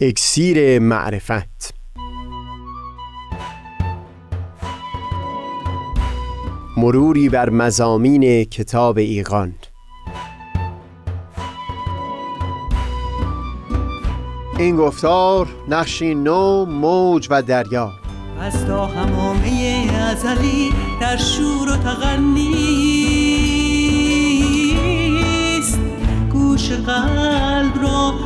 اکسیر معرفت. مروری بر مزامین کتاب ایقان. این گفتار نقشی نو موج و دریا. از تا همامه ازلی در شور و تغنیست گوش قلب را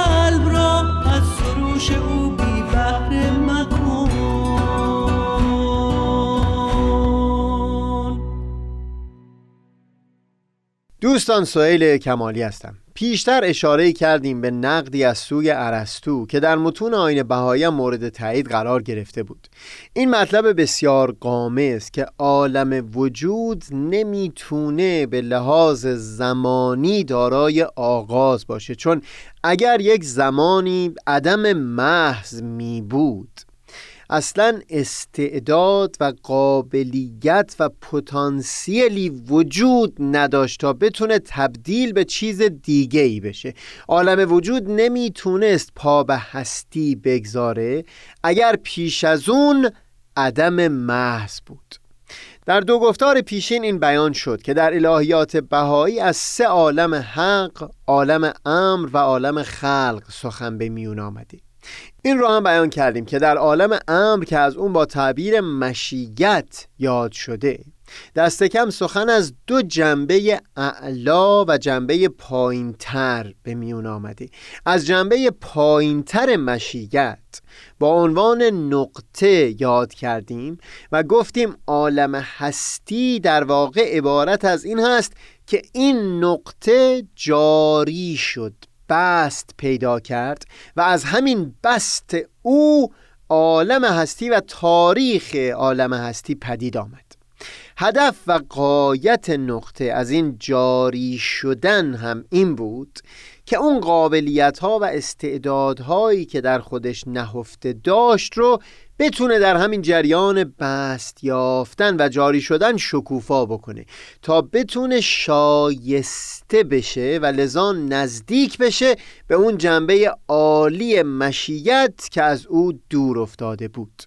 دوستان سئیل کمالی هستم. پیشتر اشاره کردیم به نقدی از سوی ارسطو که در متون آین بهایی مورد تایید قرار گرفته بود. این مطلب بسیار قامه که عالم وجود نمی‌تونه به لحاظ زمانی دارای آغاز باشه. چون اگر یک زمانی عدم محض می بود اصلا استعداد و قابلیت و پتانسیلی وجود نداشت تا بتونه تبدیل به چیز دیگه ای بشه. عالم وجود نمی‌تونست پا به هستی بگذاره اگر پیش از اون عدم محض بود. در دو گفتار پیشین این بیان شد که در الهیات بهایی از سه عالم حق، عالم امر و عالم خلق سخن به میون آمده. این رو هم بیان کردیم که در عالم امر که از اون با تعبیر مشیت یاد شده دست کم سخن از دو جنبه اعلا و جنبه پایینتر به میون آمده. از جنبه پایینتر مشیت با عنوان نقطه یاد کردیم و گفتیم عالم هستی در واقع عبارت از این هست که این نقطه جاری شد. بست پیدا کرد و از همین بست او عالم هستی و تاریخ عالم هستی پدید آمد. هدف و قایت نقطه از این جاری شدن هم این بود که اون قابلیت ها و استعدادهایی که در خودش نهفته داشت رو بتونه در همین جریان بست یافتن و جاری شدن شکوفا بکنه تا بتونه شایسته بشه و لذا نزدیک بشه به اون جنبه عالی مشیت که از او دور افتاده بود.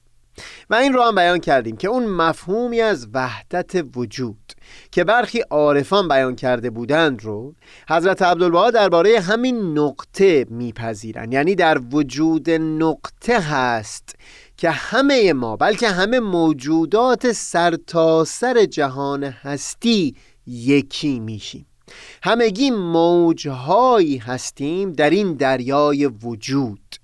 و این رو هم بیان کردیم که اون مفهومی از وحدت وجود که برخی عارفان بیان کرده بودند رو حضرت عبدالبها درباره همین نقطه میپذیرند یعنی در وجود نقطه هست که همه ما بلکه همه موجودات سرتاسر سر جهان هستی یکی میشیم. همگی موجهایی هستیم در این دریای وجود.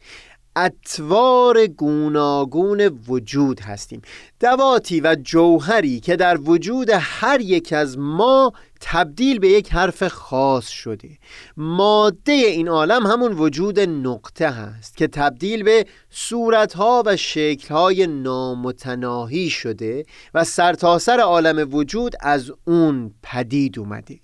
اطوار گوناگون وجود هستیم. دواتی و جوهری که در وجود هر یک از ما تبدیل به یک حرف خاص شده. ماده این عالم همون وجود نقطه هست که تبدیل به صورتها و شکلهای نامتناهی شده و سرتاسر عالم وجود از اون پدید اومده.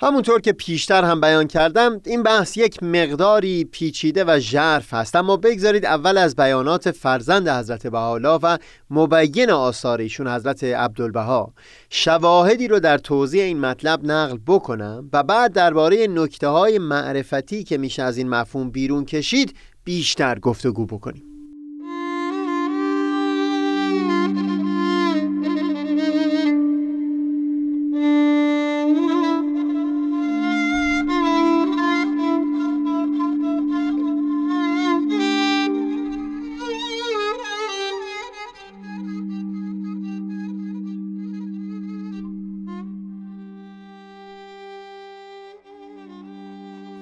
همونطور که پیشتر هم بیان کردم این بحث یک مقداری پیچیده و ژرف هست اما بگذارید اول از بیانات فرزند حضرت بهاءالله و مبین آثار ایشون حضرت عبدالبها. شواهدی رو در توضیح این مطلب نقل بکنم و بعد درباره نکته های معرفتی که میشه از این مفهوم بیرون کشید بیشتر گفتگو بکنیم.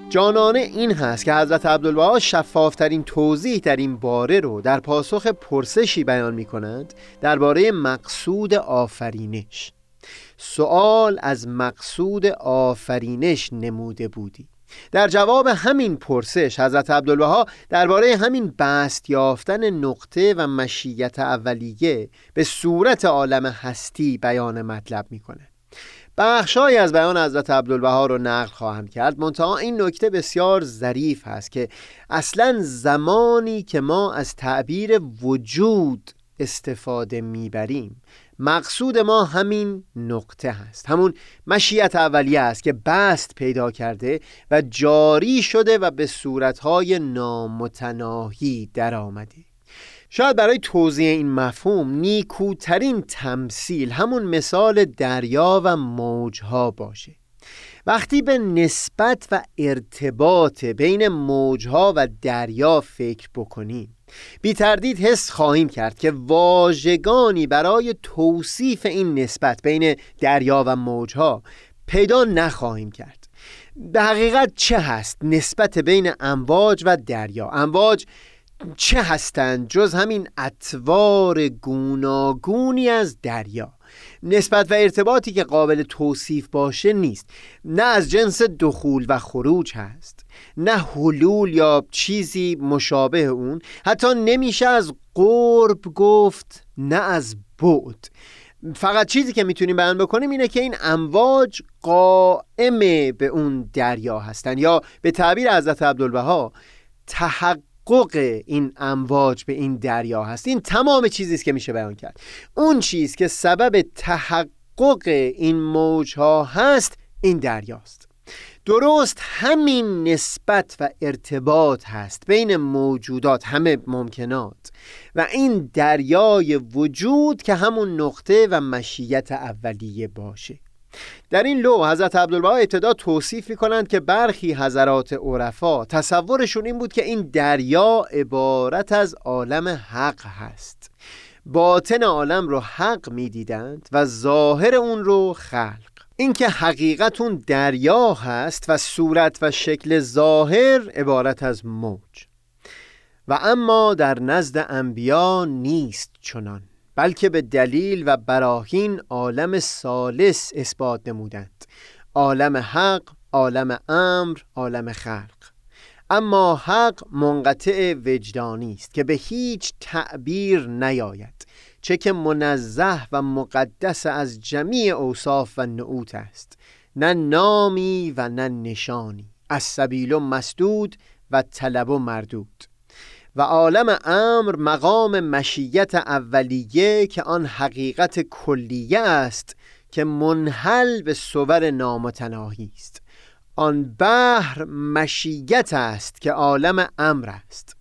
جانانه این هست که حضرت عبدالبها شفافترین توضیح در این باره رو در پاسخ پرسشی بیان می کنند درباره مقصود آفرینش. سوال از مقصود آفرینش نموده بودی. در جواب همین پرسش حضرت عبدالبها درباره همین بست یافتن نقطه و مشیت اولیه به صورت عالم هستی بیان مطلب می‌کنه بخشهایی از بیان حضرت عبدالبها رو نقل خواهم کرد. منتها این نکته بسیار ظریف هست که اصلا زمانی که ما از تعبیر وجود استفاده می‌بریم مقصود ما همین نقطه هست. همون مشیت اولیه است که بست پیدا کرده و جاری شده و به صورتهای نامتناهی در آمده شاید برای توضیح این مفهوم نیکوترین تمثیل همون مثال دریا و موجها باشه. وقتی به نسبت و ارتباط بین موجها و دریا فکر بکنیم بی تردید حس خواهیم کرد که واژگانی برای توصیف این نسبت بین دریا و موجها پیدا نخواهیم کرد. به حقیقت چه هست نسبت بین امواج و دریا؟ امواج چه هستند جز همین اطوار گوناگونی از دریا؟ نسبت و ارتباطی که قابل توصیف باشه نیست. نه از جنس دخول و خروج هست. نه حلول یا چیزی مشابه اون. حتی نمیشه از قرب گفت نه از بعد. فقط چیزی که می‌تونیم بیان بکنیم اینه که این امواج قائم به اون دریا هستن. یا به تعبیر حضرت عبدالبها تحقق تحقق این امواج به این دریا هست. این تمام چیزی است که میشه بیان کرد. اون چیز که سبب تحقق این موج ها هست این دریاست. درست همین نسبت و ارتباط هست بین موجودات همه ممکنات. و این دریای وجود که همون نقطه و مشیت اولیه باشه. در این لو حضرت عبدالبها ابتدا توصیف می‌کنند که برخی حضرات عرفا تصورشون این بود که این دریا عبارت از عالم حق هست. باطن عالم رو حق می‌دیدند و ظاهر اون رو خلق. اینکه حقیقت اون دریا هست و صورت و شکل ظاهر عبارت از موج. و اما در نزد انبیا نیست چنان. بلکه به دلیل و براهین عالم سالس اثبات نمودند. عالم حق، عالم امر، عالم خلق. اما حق منقطع وجدانی است که به هیچ تعبیر نیاید چه که منزه و مقدس از جمیع اوصاف و نعوت است. نه نامی و نه نشانی از سبیل و مسدود و طلب و مردود. و عالم امر مقام مشیت اولیه که آن حقیقت کلیه است که منحل به صور نامتناهی است. آن بحر مشیت است که عالم امر است.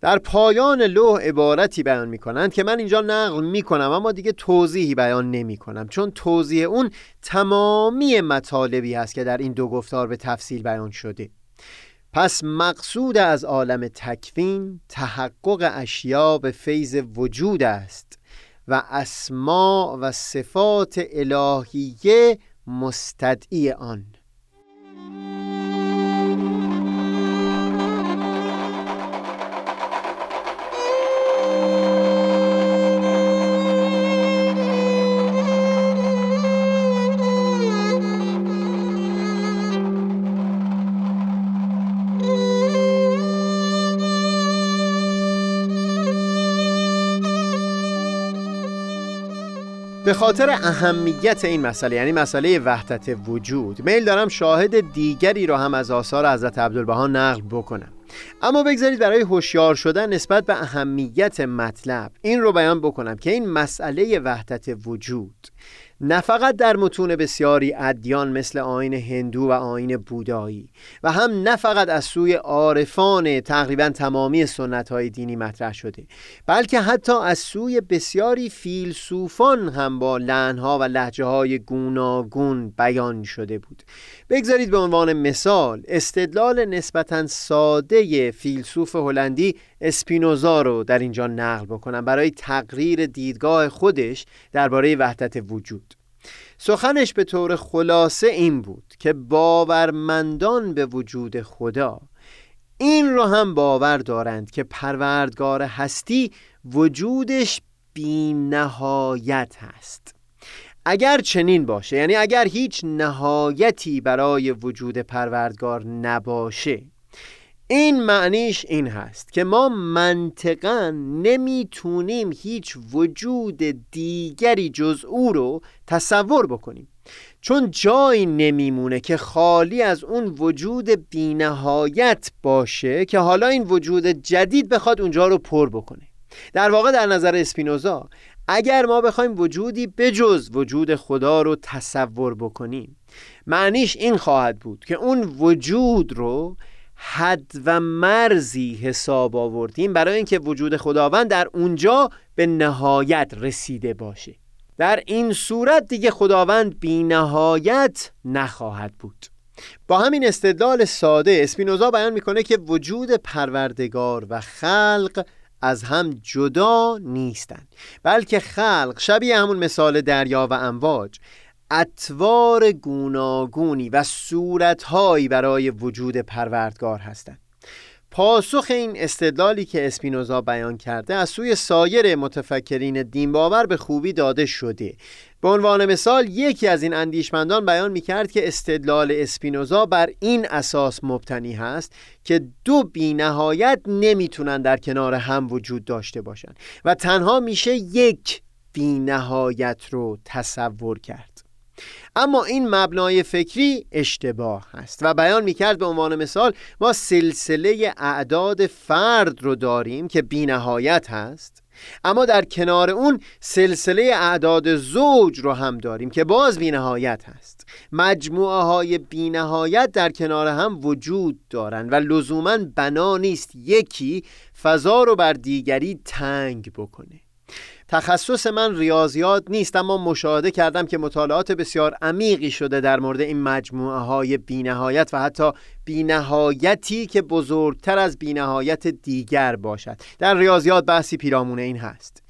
در پایان لوح عبارتی بیان می کنند که من اینجا نقل می کنم اما دیگه توضیحی بیان نمی کنم. چون توضیح اون تمامی مطالبی است که در این دو گفتار به تفصیل بیان شده. پس مقصود از عالم تکوین تحقق اشیا به فیض وجود است و اسما و صفات الهیه مستدعی آن. به خاطر اهمیت این مسئله یعنی مسئله وحدت وجود میل دارم شاهد دیگری را هم از آثار حضرت عبدالبها نقل بکنم. اما بگذارید برای هوشیار شدن نسبت به اهمیت مطلب این رو بیان بکنم که این مسئله وحدت وجود نه فقط در متون بسیاری ادیان مثل آین هندو و آین بودایی و هم نه فقط از سوی عارفان تقریبا تمامی سنت های دینی مطرح شده بلکه حتی از سوی بسیاری فیلسوفان هم با لحنها و لحجه های گوناگون بیان شده بود. بگذارید به عنوان مثال استدلال نسبتا ساده فیلسوف هلندی اسپینوزا رو در اینجا نقل بکنم برای تقریر دیدگاه خودش درباره وحدت وجود. سخنش به طور خلاصه این بود که باورمندان به وجود خدا این رو هم باور دارند که پروردگار هستی وجودش بی نهایت هست. اگر چنین باشه یعنی اگر هیچ نهایتی برای وجود پروردگار نباشه این معنیش این هست که ما منطقا نمی‌تونیم هیچ وجود دیگری جز او رو تصور بکنیم. چون جایی نمیمونه که خالی از اون وجود بینهایت باشه که حالا این وجود جدید بخواد اونجا رو پر بکنه. در واقع در نظر اسپینوزا اگر ما بخوایم وجودی بجز وجود خدا رو تصور بکنیم معنیش این خواهد بود که اون وجود رو حد و مرزی حساب آوردیم برای اینکه وجود خداوند در اونجا به نهایت رسیده باشه. در این صورت دیگه خداوند بی نهایت نخواهد بود. با همین استدلال ساده اسپینوزا بیان می‌کنه که وجود پروردگار و خلق از هم جدا نیستند بلکه خلق شبیه همون مثال دریا و امواج. اطوار گوناگونی و صورتهایی برای وجود پروردگار هستند. پاسخ این استدلالی که اسپینوزا بیان کرده از سوی سایر متفکرین دین باور به خوبی داده شده. به عنوان مثال یکی از این اندیشمندان بیان می کرد که استدلال اسپینوزا بر این اساس مبتنی هست که دو بینهایت نمی‌تونن در کنار هم وجود داشته باشند و تنها میشه یک بینهایت رو تصور کرد. اما این مبنای فکری اشتباه هست و بیان می‌کرد به عنوان مثال ما سلسله اعداد فرد رو داریم که بینهایت هست اما در کنار اون سلسله اعداد زوج رو هم داریم که باز بینهایت هست. مجموعه های بینهایت در کنار هم وجود دارند و لزوما بنا نیست یکی فضا رو بر دیگری تنگ بکنه. تخصص من ریاضیات نیست اما مشاهده کردم که مطالعات بسیار عمیقی شده در مورد این مجموعه های بینهایت و حتی بینهایتی که بزرگتر از بینهایت دیگر باشد. در ریاضیات بحثی پیرامون این هست.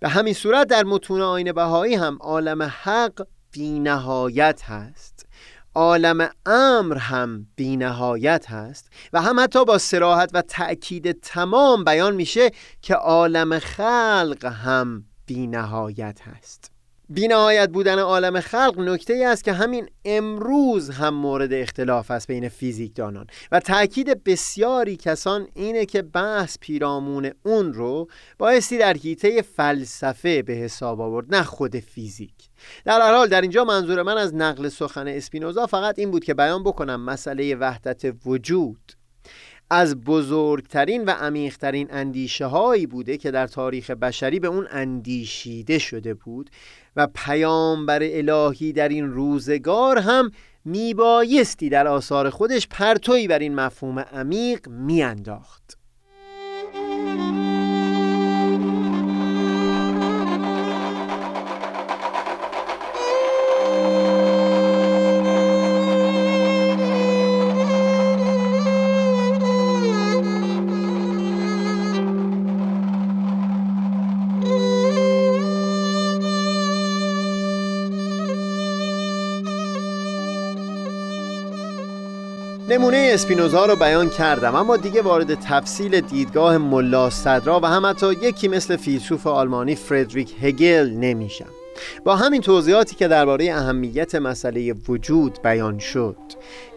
به همین صورت در متون آین بهایی هم عالم حق بینهایت هست. عالم امر هم بینهایت هست و هم حتی با سراحت و تأکید تمام بیان میشه که عالم خلق هم بینهایت هست. بینهایت بودن عالم خلق نکته ای است که همین امروز هم مورد اختلاف است بین فیزیکدانان و تاکید بسیاری کسان اینه که بحث پیرامون اون رو بایستی در حیطه فلسفه به حساب آورد نه خود فیزیک. در هر حال در اینجا منظور من از نقل سخن اسپینوزا فقط این بود که بیان بکنم مسئله وحدت وجود. از بزرگترین و عمیقترین اندیشه هایی بوده که در تاریخ بشری به اون اندیشیده شده بود و پیامبر الهی در این روزگار هم میبایستی در آثار خودش پرتوی بر این مفهوم عمیق میانداخت. اسپینوزا رو بیان کردم اما دیگه وارد تفصیل دیدگاه ملا صدرا و هم حتی یکی مثل فیلسوف آلمانی فردریک هگل نمیشم. با همین توضیحاتی که درباره اهمیت مسئله وجود بیان شد.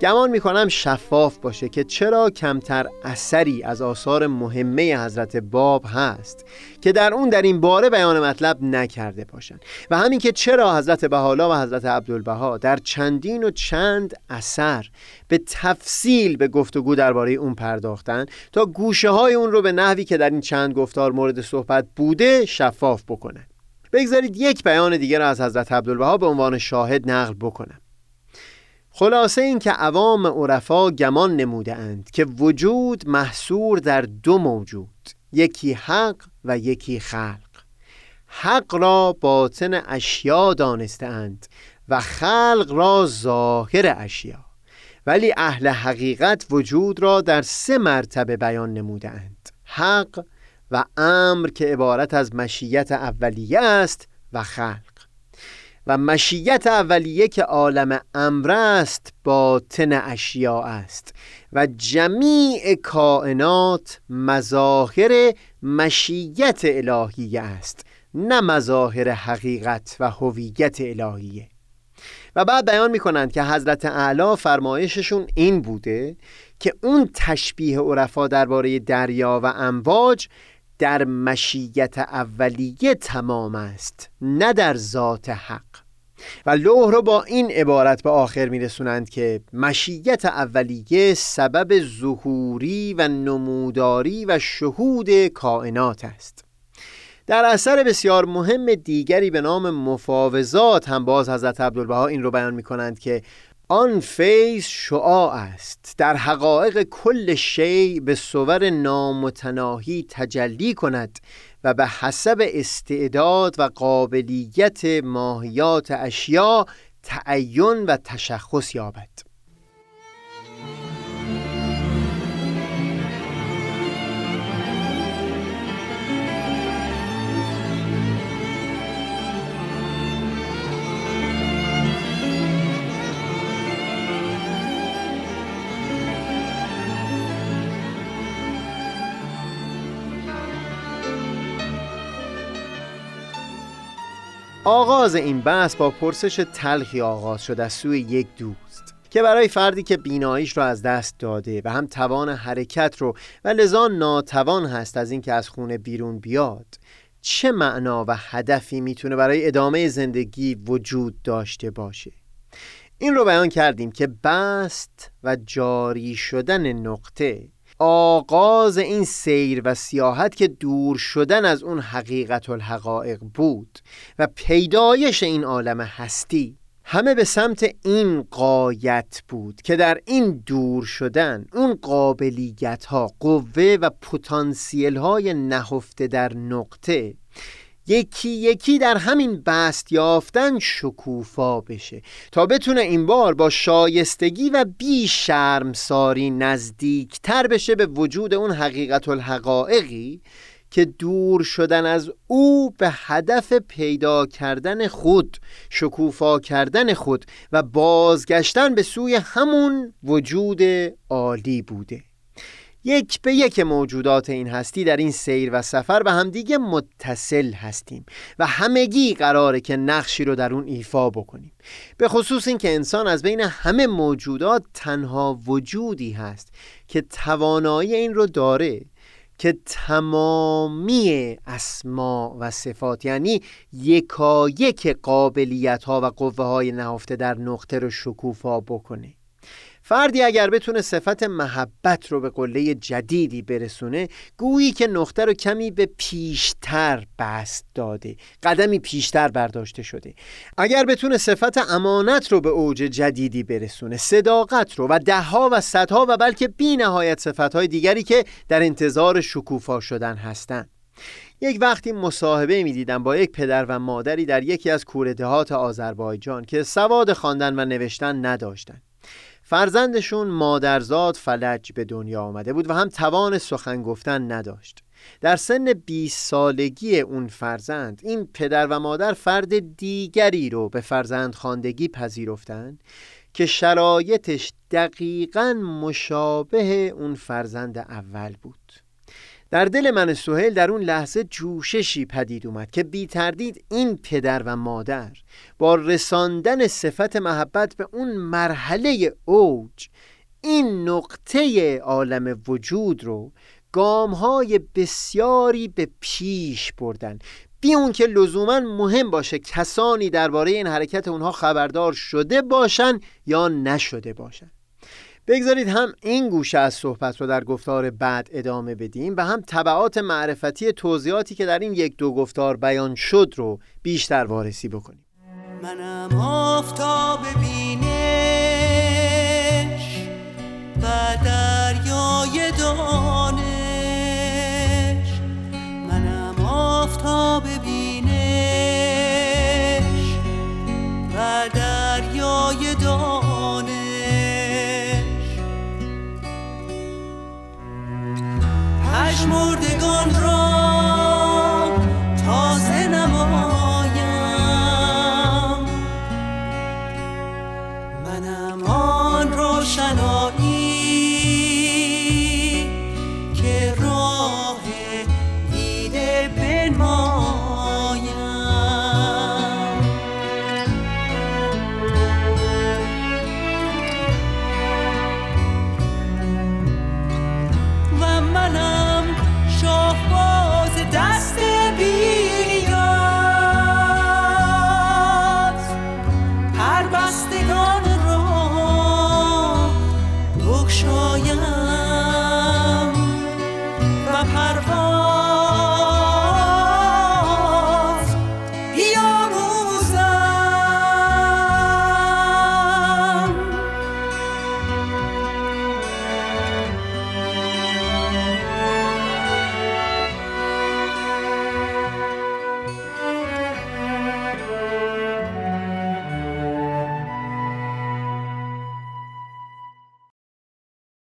گمان می‌کنم شفاف باشه که چرا کمتر اثری از آثار مهمه حضرت باب هست که در اون در این باره بیان مطلب نکرده باشند و همین که چرا حضرت بحالا و حضرت عبدالبها در چندین و چند اثر به تفصیل به گفتگو درباره اون پرداختن تا گوشه های اون رو به نحوی که در این چند گفتار مورد صحبت بوده شفاف بکنن. بگذارید یک بیان دیگر را از حضرت عبدالبها به عنوان شاهد نقل بکنم. خلاصه این که عوام عرفا گمان نموده اند که وجود محصور در دو موجود یکی حق و یکی خلق. حق را باطن اشیا دانسته اند و خلق را ظاهر اشیا. ولی اهل حقیقت وجود را در سه مرتبه بیان نموده اند حق و امر که عبارت از مشیت اولیه است و خلق. و مشیت اولیه که عالم امر است باطن اشیاء است و جمیع کائنات مظاهر مشیت الهیه است نه مظاهر حقیقت و هویت الهیه. و بعد بیان می‌کنند که حضرت اعلی فرمایششون این بوده که اون تشبیه عرفا درباره دریا و امواج در مشیت اولیه تمام است نه در ذات حق. و لوح رو با این عبارت به آخر میرسونند که مشیت اولیه سبب ظهوری و نموداری و شهود کائنات است. در اثر بسیار مهم دیگری به نام مفاوضات هم باز حضرت عبدالبها این رو بیان می کنند که آن فیض شعاع است. در حقایق کل شی به صور نامتناهی تجلی کند و به حسب استعداد و قابلیت ماهیات اشیا تعین و تشخص یابد. آغاز این بحث با پرسش تلخی آغاز شد از سوی یک دوست که برای فردی که بیناییش رو از دست داده و هم توان حرکت رو و لذا ناتوان هست از اینکه از خونه بیرون بیاد چه معنا و هدفی می‌تونه برای ادامه زندگی وجود داشته باشه؟ این رو بیان کردیم که بست و جاری شدن نقطه آغاز این سیر و سیاحت که دور شدن از اون حقیقت الحقایق بود و پیدایش این عالم هستی همه به سمت این قایت بود که در این دور شدن اون قابلیت ها قوه و پتانسیل های نهفته در نقطه یکی یکی در همین بست یافتن شکوفا بشه تا بتونه این بار با شایستگی و بی شرمساری نزدیکتر بشه به وجود اون حقیقت الحقائقی که دور شدن از او به هدف پیدا کردن خود شکوفا کردن خود و بازگشتن به سوی همون وجود عالی بوده. یک به یک موجودات این هستی در این سیر و سفر به همدیگه متصل هستیم و همگی قراره که نقشی رو در اون ایفا بکنیم. به خصوص این که انسان از بین همه موجودات تنها وجودی هست که توانایی این رو داره که تمامی اسما و صفات یعنی یکایک قابلیت ها و قوه های نهفته در نقطه رو شکوفا بکنه. فردی اگر بتونه صفت محبت رو به قله جدیدی برسونه گویی که نقطه رو کمی به پیشتر بست داده قدمی پیشتر برداشته شده. اگر بتونه صفت امانت رو به اوج جدیدی برسونه صداقت رو و دهها و صدها و بلکه بی نهایت صفت های دیگری که در انتظار شکوفا شدن هستند یک وقتی مصاحبه می دیدم با یک پدر و مادری در یکی از کوردهات آذربایجان که سواد خواندن و نوشتن نداشتند فرزندشون مادرزاد فلج به دنیا آمده بود و هم توان سخن گفتن نداشت. در سن 20 سالگی اون فرزند این پدر و مادر فرد دیگری رو به فرزند خواندگی پذیرفتند که شرایطش دقیقا مشابه اون فرزند اول بود. در دل من سهیل در اون لحظه جوششی پدید اومد که بی تردید این پدر و مادر با رساندن صفت محبت به اون مرحله اوج این نقطه عالم وجود رو گام های بسیاری به پیش بردن. بی اون که لزوما مهم باشه کسانی درباره این حرکت اونها خبردار شده باشن یا نشده باشن. بگذارید هم این گوشه از صحبت رو در گفتار بعد ادامه بدیم و هم طبعات معرفتی توضیحاتی که در این یک دو گفتار بیان شد رو بیشتر وارسی بکنیم. منم آفتاب بینش و دریای دانش. منم آفتاب بینش و دریای دانش.